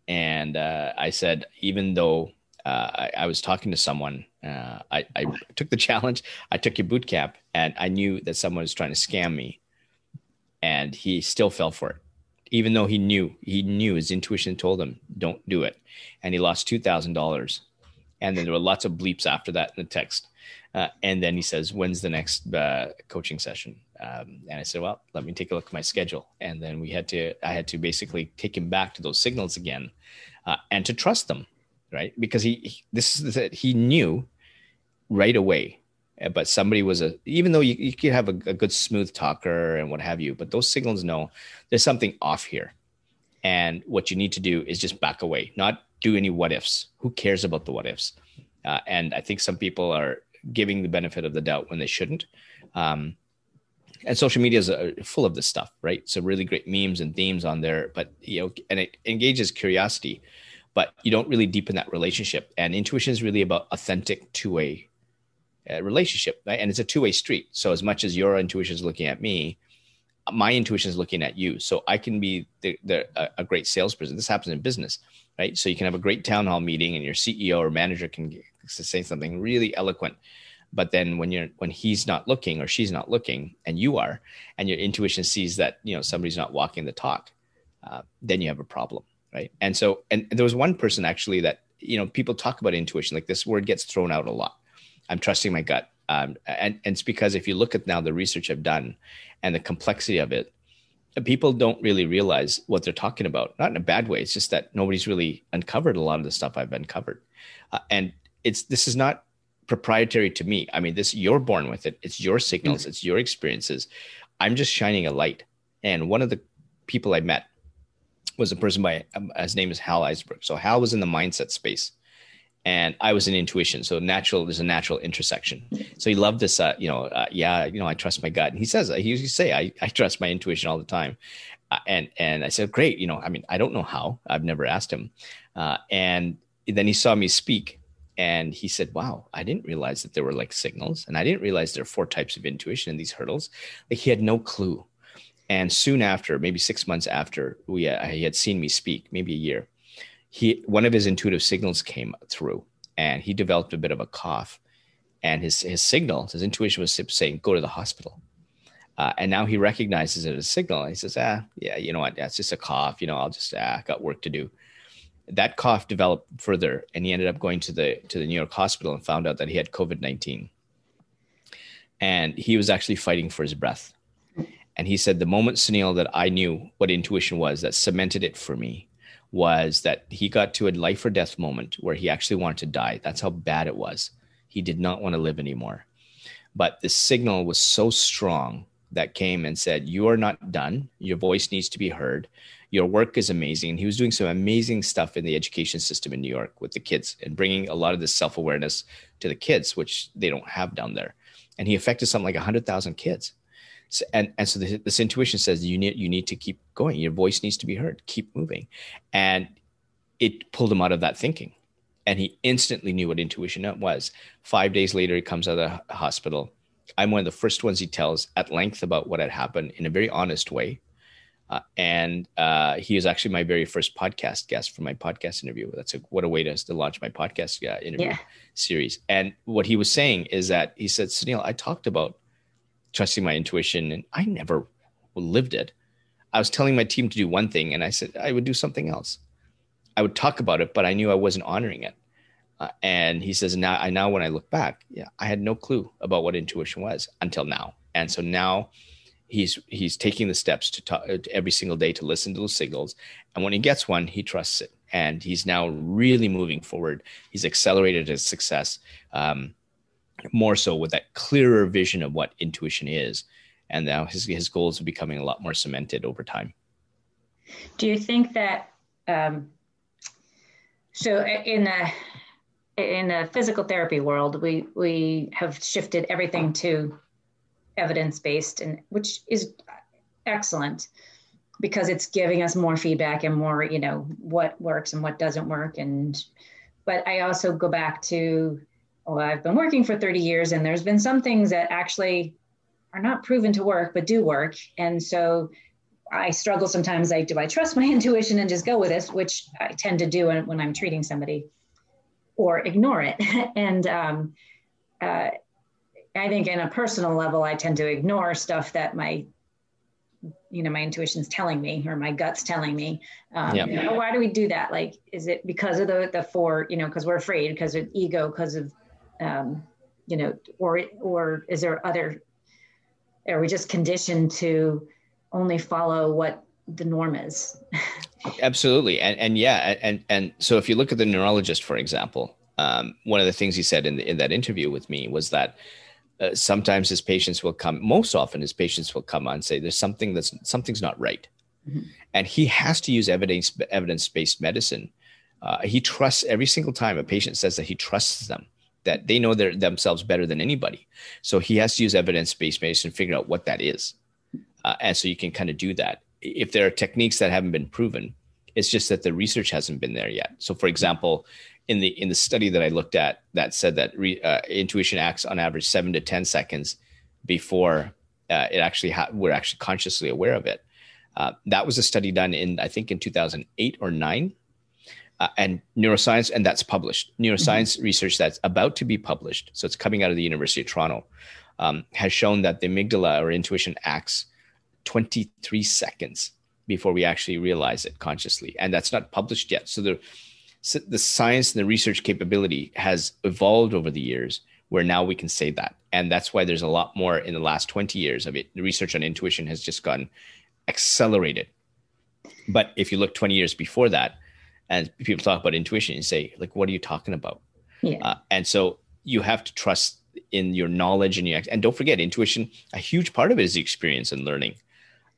And uh, I said, even though uh, I, I, was talking to someone, uh, I, I, took the challenge. I took your boot camp, and I knew that someone was trying to scam me, and he still fell for it, even though he knew he knew his intuition told him don't do it, and he lost two thousand dollars and then there were lots of bleeps after that in the text. Uh, and then he says, "When's the next uh, coaching session?" Um, and I said, "Well, let me take a look at my schedule." And then we had to, I had to basically take him back to those signals again, uh, and to trust them, right? Because he, he this is that he knew right away. Uh, but somebody was a, even though you, you could have a, a good smooth talker and what have you, but those signals know there's something off here. And what you need to do is just back away, not do any what ifs. Who cares about the what ifs? Uh, and I think some people are giving the benefit of the doubt when they shouldn't. Um, and social media is uh, full of this stuff, right? So really great memes and themes on there, but you know, and it engages curiosity, but you don't really deepen that relationship. And intuition is really about authentic two-way uh, relationship, right? And it's a two-way street. So as much as your intuition is looking at me, my intuition is looking at you so i can be the, the, a great salesperson this happens in business right? So you can have a great town hall meeting and your ceo or manager can say something really eloquent. But then when you're when he's not looking or she's not looking and you are and your intuition sees that you know somebody's not walking the talk uh, then you have a problem right? And so and there was one person actually that you know people talk about intuition like this word gets thrown out a lot. I'm trusting my gut. Um, and, and it's because if you look at now the research i've done and the complexity of it people don't really realize what they're talking about not in a bad way. It's just that nobody's really uncovered a lot of the stuff i've uncovered. Uh, and it's this is not proprietary to me. I mean this you're born with it. It's your signals. Mm-hmm. it's your experiences. I'm just shining a light. And one of the people i met was a person by um, his name is hal eisberg so hal was in the mindset space and I was in intuition. So natural, there's a natural intersection. So he loved this, uh, you know, uh, yeah, you know, I trust my gut. And he says, he used to say, I, I trust my intuition all the time. Uh, and, and I said, great. You know, I mean, I don't know how, I've never asked him. Uh, and then he saw me speak and he said, wow, I didn't realize that there were like signals. And I didn't realize there are four types of intuition in these hurdles. Like he had no clue. And soon after, maybe six months after we, uh, he had seen me speak, maybe a year, he one of his intuitive signals came through and he developed a bit of a cough and his his signal his intuition was saying go to the hospital. Uh, and now he recognizes it as a signal he says ah yeah you know what? That's just a cough you know i'll just ah got work to do. That cough developed further and he ended up going to the to the new york hospital and found out that he had covid-19 and he was actually fighting for his breath. And he said the moment sunil that i knew what intuition was that cemented it for me was that he got to a life or death moment where he actually wanted to die. That's how bad it was. He did not want to live anymore. But the signal was so strong that came and said, You are not done. Your voice needs to be heard. Your work is amazing. He was doing some amazing stuff in the education system in New York with the kids and bringing a lot of this self awareness to the kids, which they don't have down there. And he affected something like 100,000 kids. So, and and so this, this intuition says you need you need to keep going. Your voice needs to be heard. Keep moving, and it pulled him out of that thinking, and he instantly knew what intuition was. Five days later, he comes out of the hospital. I'm one of the first ones he tells at length about what had happened in a very honest way. Uh, and uh, he was actually my very first podcast guest for my podcast interview. That's a, what a way to, to launch my podcast uh, interview yeah. series. And what he was saying is that he said, Sunil, I talked about trusting my intuition and I never lived it. I was telling my team to do one thing and I said I would do something else. I would talk about it, but I knew I wasn't honoring it. Uh, and he says, now I now when I look back, yeah, I had no clue about what intuition was until now. And so now he's he's taking the steps to talk every single day to listen to those signals. And when he gets one, he trusts it. And he's now really moving forward. He's accelerated his success. Um, more so with that clearer vision of what intuition is. And now his, his goals are becoming a lot more cemented over time. Do you think that, um, so in the, in the physical therapy world, we, we have shifted everything to evidence-based and which is excellent because it's giving us more feedback and more, you know, what works and what doesn't work. And, but I also go back to well, I've been working for 30 years and there's been some things that actually are not proven to work, but do work. And so I struggle sometimes like, do I trust my intuition and just go with this, which I tend to do when I'm treating somebody, or ignore it. and um, uh, I think in a personal level, I tend to ignore stuff that my you know my intuition's telling me or my gut's telling me um, you know, why do we do that like is it because of the the four you know because we're afraid because of ego because of um, you know, or or is there other? Are we just conditioned to only follow what the norm is? Absolutely, and and yeah, and and so if you look at the neurologist, for example, um, one of the things he said in the, in that interview with me was that. Uh, sometimes his patients will come most often his patients will come on and say there's something that's something's not right mm-hmm. and he has to use evidence evidence-based medicine uh, he trusts every single time a patient says that he trusts them that they know their, themselves better than anybody. So he has to use evidence based medicine and figure out what that is. Uh, and so you can kind of do that. If there are techniques that haven't been proven, it's just that the research hasn't been there yet. So, for example, in the in the study that I looked at, that said that re, uh, intuition acts on average seven to ten seconds before uh, it actually ha- we're actually consciously aware of it. Uh, that was a study done in I think in 2008 or nine, uh, and neuroscience, and that's published. Neuroscience mm-hmm. research that's about to be published, so it's coming out of the University of Toronto, um, has shown that the amygdala or intuition acts 23 seconds before we actually realize it consciously, and that's not published yet. So the the science and the research capability has evolved over the years where now we can say that and that's why there's a lot more in the last 20 years of it the research on intuition has just gotten accelerated but if you look 20 years before that and people talk about intuition and say like what are you talking about? Yeah. Uh, and so you have to trust in your knowledge and your and don't forget intuition a huge part of it is the experience and learning.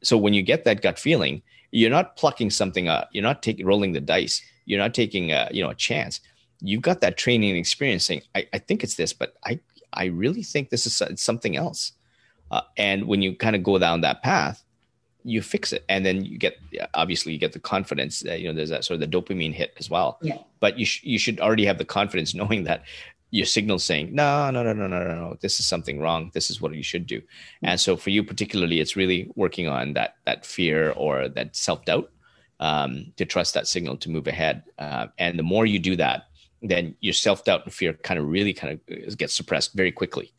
So when you get that gut feeling you're not plucking something up you're not taking rolling the dice you're not taking a you know a chance. You've got that training and experience saying I, I think it's this but i i really think this is something else. Uh, and when you kind of go down that path you fix it. And then you get obviously you get the confidence that you know there's that sort of the dopamine hit as well. Yeah. But you, sh- you should already have the confidence knowing that your signal saying no no no no no no no. This is something wrong. This is what you should do. And so for you particularly it's really working on that that fear or that self-doubt um, to trust that signal to move ahead. Uh, and the more you do that, then your self doubt and fear kind of really kind of gets suppressed very quickly.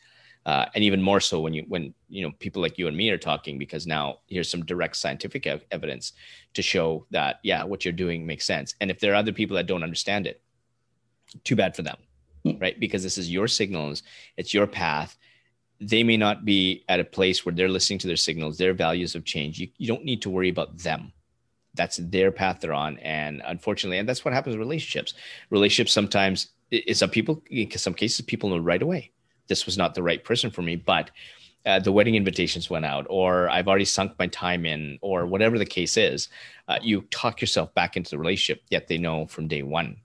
Uh, and even more so when you when you know people like you and me are talking because now here's some direct scientific ev- evidence to show that yeah what you're doing makes sense. And if there are other people that don't understand it too bad for them right? Because this is your signals it's your path. They may not be at a place where they're listening to their signals their values have changed. You, you don't need to worry about them. That's their path they're on. And unfortunately and that's what happens in relationships. Relationships sometimes in some people in some cases people know right away this was not the right person for me but uh, the wedding invitations went out or i've already sunk my time in or whatever the case is uh, you talk yourself back into the relationship yet they know from day one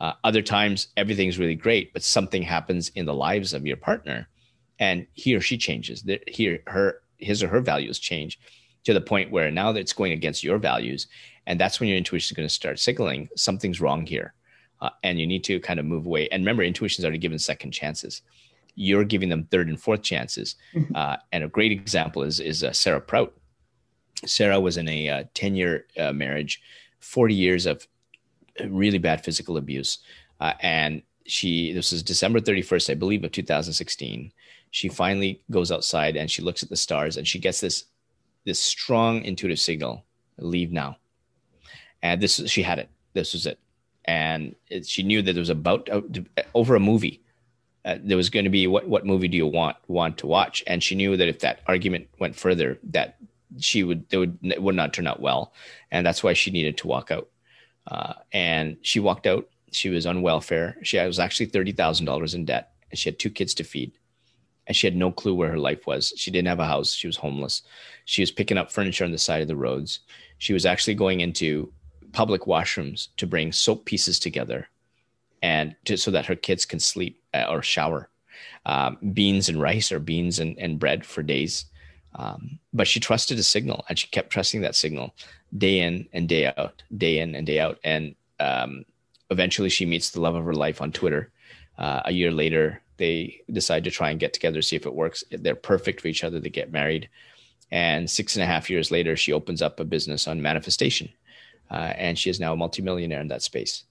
uh, other times everything's really great but something happens in the lives of your partner and he or she changes here her his or her values change to the point where now it's going against your values, and that's when your intuition is going to start signaling something's wrong here, uh, and you need to kind of move away. And remember, intuition is already given second chances. You're giving them third and fourth chances. Mm-hmm. Uh, and a great example is is uh, Sarah Prout. Sarah was in a uh, ten year uh, marriage, forty years of really bad physical abuse, uh, and she this is December 31st, I believe, of 2016. She finally goes outside and she looks at the stars and she gets this this strong intuitive signal leave now and this she had it this was it and it, she knew that it was about uh, over a movie uh, there was going to be what what movie do you want want to watch and she knew that if that argument went further that she would it would it would not turn out well and that's why she needed to walk out uh, and she walked out she was on welfare she was actually $30000 in debt and she had two kids to feed and she had no clue where her life was. She didn't have a house. She was homeless. She was picking up furniture on the side of the roads. She was actually going into public washrooms to bring soap pieces together and to, so that her kids can sleep uh, or shower. Um, beans and rice or beans and, and bread for days. Um, but she trusted a signal and she kept trusting that signal day in and day out, day in and day out. And um, eventually she meets the love of her life on Twitter. Uh, a year later, they decide to try and get together, see if it works. They're perfect for each other. They get married. And six and a half years later, she opens up a business on manifestation. Uh, and she is now a multimillionaire in that space.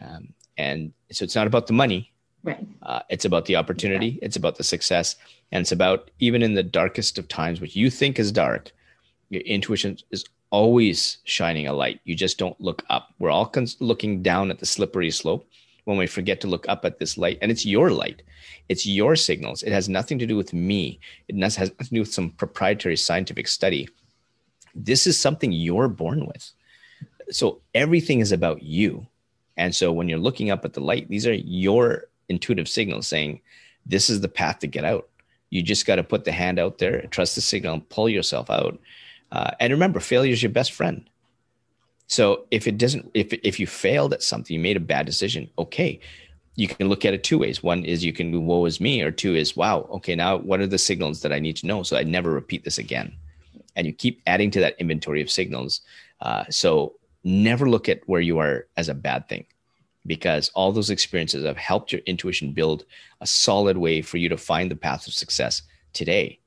Um, and so it's not about the money. Right. Uh, it's about the opportunity. It's about the success. And it's about even in the darkest of times, what you think is dark, your intuition is always shining a light. You just don't look up. We're all cons- looking down at the slippery slope when we forget to look up at this light and it's your light it's your signals it has nothing to do with me it has nothing to do with some proprietary scientific study this is something you're born with so everything is about you and so when you're looking up at the light these are your intuitive signals saying this is the path to get out you just got to put the hand out there trust the signal and pull yourself out uh, and remember failure is your best friend so if it doesn't, if if you failed at something, you made a bad decision. Okay, you can look at it two ways. One is you can go, "Woe is me," or two is, "Wow, okay, now what are the signals that I need to know so I never repeat this again?" And you keep adding to that inventory of signals. Uh, so never look at where you are as a bad thing, because all those experiences have helped your intuition build a solid way for you to find the path of success today.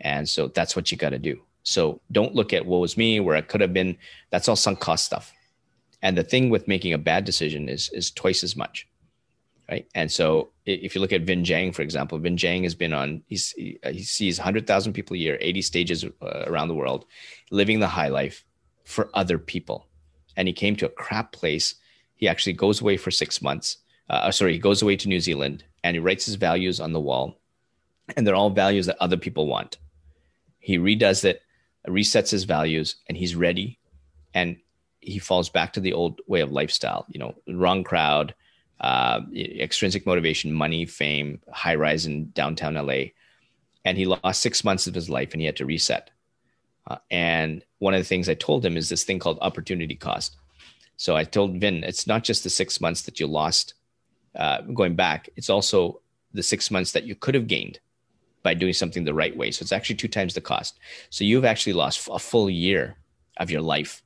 And so that's what you got to do. So don't look at what was me, where I could have been. That's all sunk cost stuff. And the thing with making a bad decision is is twice as much, right? And so if you look at Vinh Giang, for example, Vinh Giang has been on. He's, he, sees 100,000 people a year, 80 stages uh, around the world, living the high life for other people. And he came to a crap place. He actually goes away for six months. Uh, sorry, he goes away to New Zealand and he writes his values on the wall, and they're all values that other people want. He redoes it, resets his values, and he's ready. And he falls back to the old way of lifestyle. You know, wrong crowd, uh, extrinsic motivation, money, fame, high rise in downtown LA. And he lost six months of his life and he had to reset. Uh, and one of the things I told him is this thing called opportunity cost. So I told Vin, it's not just the six months that you lost uh, going back, it's also the six months that you could have gained by doing something the right way. So it's actually two times the cost. So you've actually lost a full year of your life.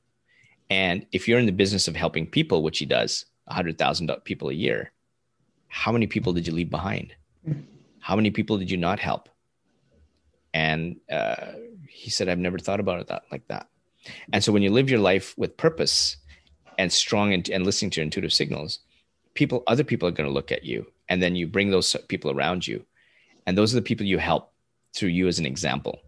And if you're in the business of helping people, which he does, 100,000 people a year, how many people did you leave behind? How many people did you not help? And uh, he said, I've never thought about it that like that. And so when you live your life with purpose and strong and, and listening to your intuitive signals, people, other people are going to look at you, and then you bring those people around you, and those are the people you help through you as an example.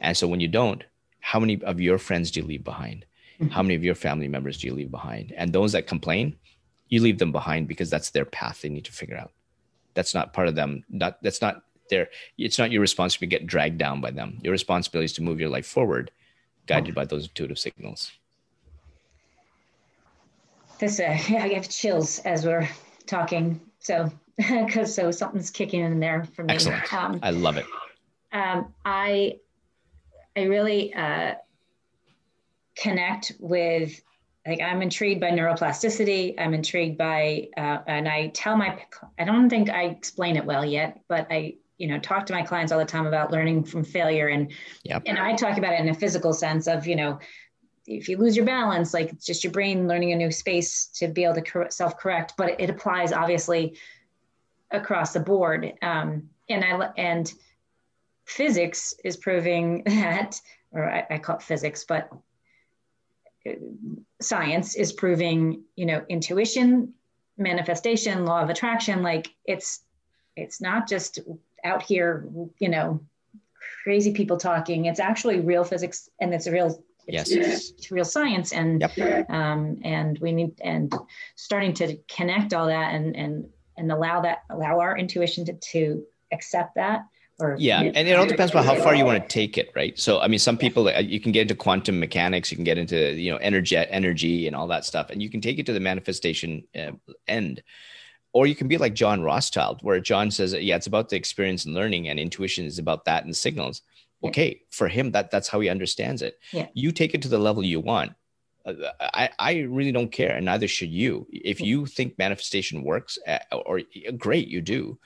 And so when you don't, how many of your friends do you leave behind? Mm-hmm. How many of your family members do you leave behind? And those that complain, you leave them behind because that's their path they need to figure out. That's not part of them. Not that's not their. It's not your responsibility to get dragged down by them. Your responsibility is to move your life forward, guided by those intuitive signals. This uh, I have chills as we're talking. So because so something's kicking in there for me. Excellent. Um, I love it. Um, I I really uh, connect with like I'm intrigued by neuroplasticity. I'm intrigued by, uh, and I tell my, I don't think I explain it well yet, but I, you know, talk to my clients all the time about learning from failure, and yep. and I talk about it in a physical sense of, you know, if you lose your balance, like it's just your brain learning a new space to be able to self correct, but it applies obviously across the board. Um, and I and physics is proving that, or I, I call it physics, but science is proving you know intuition manifestation law of attraction like it's it's not just out here you know crazy people talking it's actually real physics and it's a real it's, yes. it's real science and yep. um, and we need and starting to connect all that and and and allow that allow our intuition to, to accept that or yeah, and it all depends about how far you want to take it, right? So, I mean, some people uh, you can get into quantum mechanics, you can get into you know energy, energy, and all that stuff, and you can take it to the manifestation uh, end, or you can be like John Rothschild, where John says, yeah, it's about the experience and learning, and intuition is about that and signals. Okay, for him, that that's how he understands it. Yeah. You take it to the level you want. Uh, I, I really don't care, and neither should you. If you think manifestation works, uh, or great, you do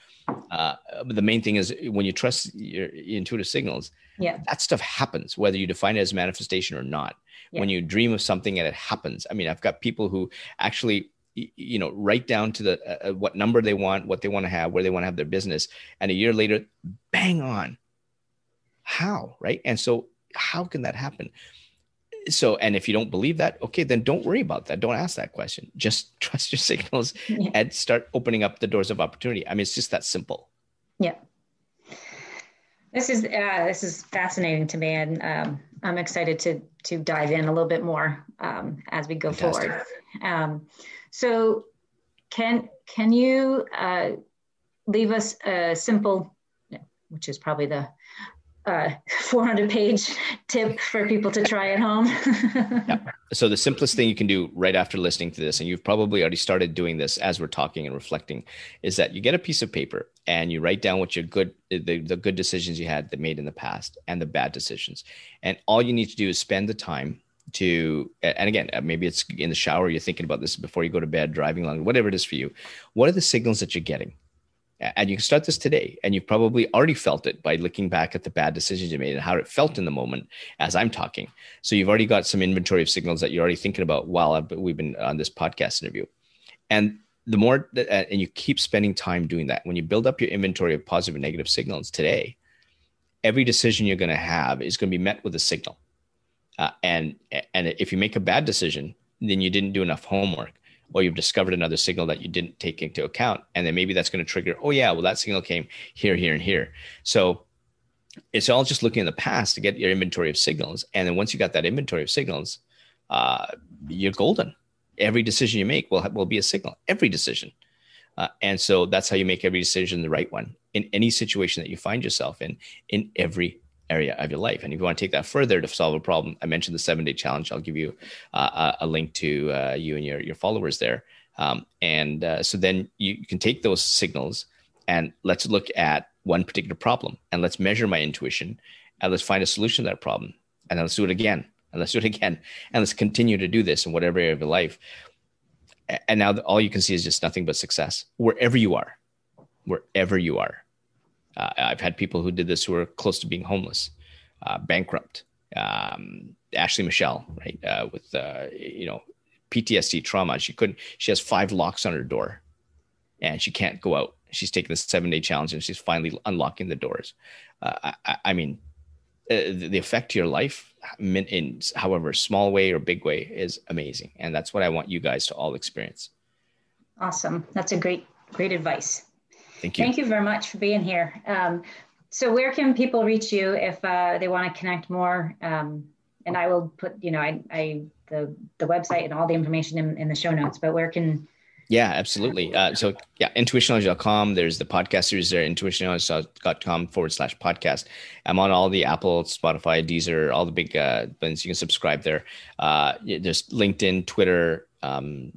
uh, the main thing is when you trust your intuitive signals, yeah, that stuff happens whether you define it as manifestation or not. Yeah. When you dream of something and it happens. I mean, I've got people who actually you know right down to the uh, uh, what number they want what they want to have where they want to have their business. And a year later bang on. How right? And so how can that happen? So and if you don't believe that okay then don't worry about that. Don't ask that question. Just trust your signals yeah. and start opening up the doors of opportunity. I mean it's just that simple. Yeah. This is uh, this is fascinating to me and um, i'm excited to to dive in a little bit more um, as we go Fantastic. forward um, so can can you uh, leave us a simple which is probably the uh, 400 page tip for people to try at home. yeah. So the simplest thing you can do right after listening to this, and you've probably already started doing this as we're talking and reflecting, is that you get a piece of paper and you write down what your good the, the good decisions you had that made in the past and the bad decisions. And all you need to do is spend the time to and again maybe it's in the shower you're thinking about this before you go to bed driving along whatever it is for you. What are the signals that you're getting? And you can start this today and you've probably already felt it by looking back at the bad decisions you made and how it felt in the moment as i'm talking. So you've already got some inventory of signals that you're already thinking about while we've been on this podcast interview. And the more that, uh, and you keep spending time doing that. When you build up your inventory of positive and negative signals today every decision you're going to have is going to be met with a signal. Uh, and and if you make a bad decision, then you didn't do enough homework, or you've discovered another signal that you didn't take into account, and then maybe that's going to trigger. Oh yeah, well that signal came here, here, and here. So it's all just looking in the past to get your inventory of signals, and then once you got that inventory of signals, uh, you're golden. Every decision you make will will be a signal. Every decision. Uh, and so that's how you make every decision the right one in any situation that you find yourself in, in every area of your life. And if you want to take that further to solve a problem, I mentioned the seven day challenge. I'll give you uh, a link to uh, you and your, your followers there. Um, and uh, so then you can take those signals and let's look at one particular problem and let's measure my intuition and let's find a solution to that problem. And then let's do it again and let's do it again. And let's continue to do this in whatever area of your life. And now all you can see is just nothing but success wherever you are, wherever you are. Uh, I've had people who did this who are close to being homeless, uh, bankrupt. Um, Ashley Michelle, right, uh, with uh, you know PTSD trauma. She couldn't. She has five locks on her door, and she can't go out. She's taking the seven day challenge, and she's finally unlocking the doors. Uh, I, I, mean, uh, the effect to your life, in however small way or big way, is amazing, and that's what I want you guys to all experience. Awesome. That's a great, great advice. Thank you. Thank you very much for being here. Um, so where can people reach you if uh, they want to connect more? Um, and I will put, you know, I, I the the website and all the information in, in the show notes. But where can yeah, absolutely. Uh, so yeah, intuitionology.com. There's the podcast series there, intuitionology.com forward slash podcast. I'm on all the Apple, Spotify, Deezer, all the big uh, buttons. You can subscribe there. Uh, there's LinkedIn, Twitter, um,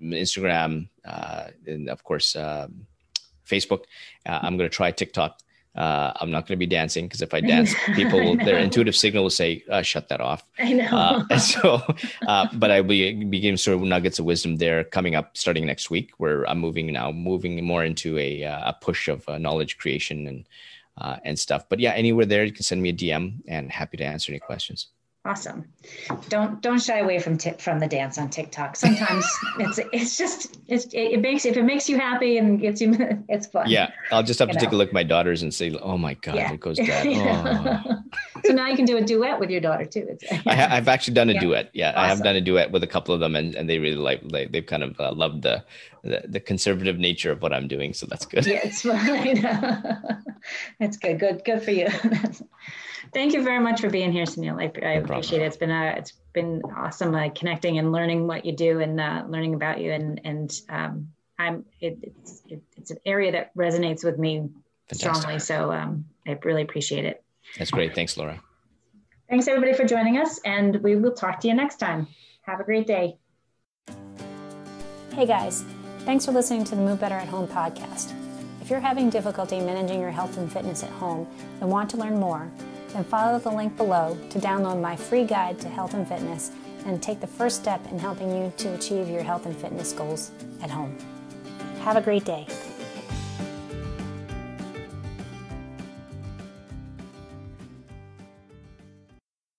Instagram, uh, and of course, um, Facebook. Uh, I'm going to try TikTok. Uh, I'm not going to be dancing because if I dance, people will, their intuitive signal will say, uh, "Shut that off." I know. Uh, so, uh, but I will be, be giving sort of nuggets of wisdom there coming up starting next week, where I'm moving now, moving more into a, uh, a push of knowledge creation and and stuff. But yeah, anywhere there, you can send me a DM, and happy to answer any questions. Awesome. Don't don't shy away from t- from the dance on TikTok. Sometimes it's it's just it's, it makes if it makes you happy and gets you it's fun. Yeah, I'll just have you to know. take a look at my daughters and say, "Oh my God, yeah. there goes Dad." Oh. so now you can do a duet with your daughter too. It's, I have actually done a yeah. duet. Yeah, awesome. I have done a duet with a couple of them, and, and they really like, like they've kind of uh, loved the, the, the conservative nature of what I'm doing. So that's good. Yeah, it's fine. that's good. Good. Good for you. Thank you very much for being here, Sunil. I, I no appreciate it. It's been a, it's been awesome uh, connecting and learning what you do and uh, learning about you. And and um, I'm it, it's it, it's an area that resonates with me Fantastic. strongly. So um, I really appreciate it. That's great. Thanks, Laura. Thanks everybody for joining us, and we will talk to you next time. Have a great day. Hey guys, thanks for listening to the Move Better at Home podcast. If you're having difficulty managing your health and fitness at home and want to learn more then follow the link below to download my free guide to health and fitness and take the first step in helping you to achieve your health and fitness goals at home. Have a great day.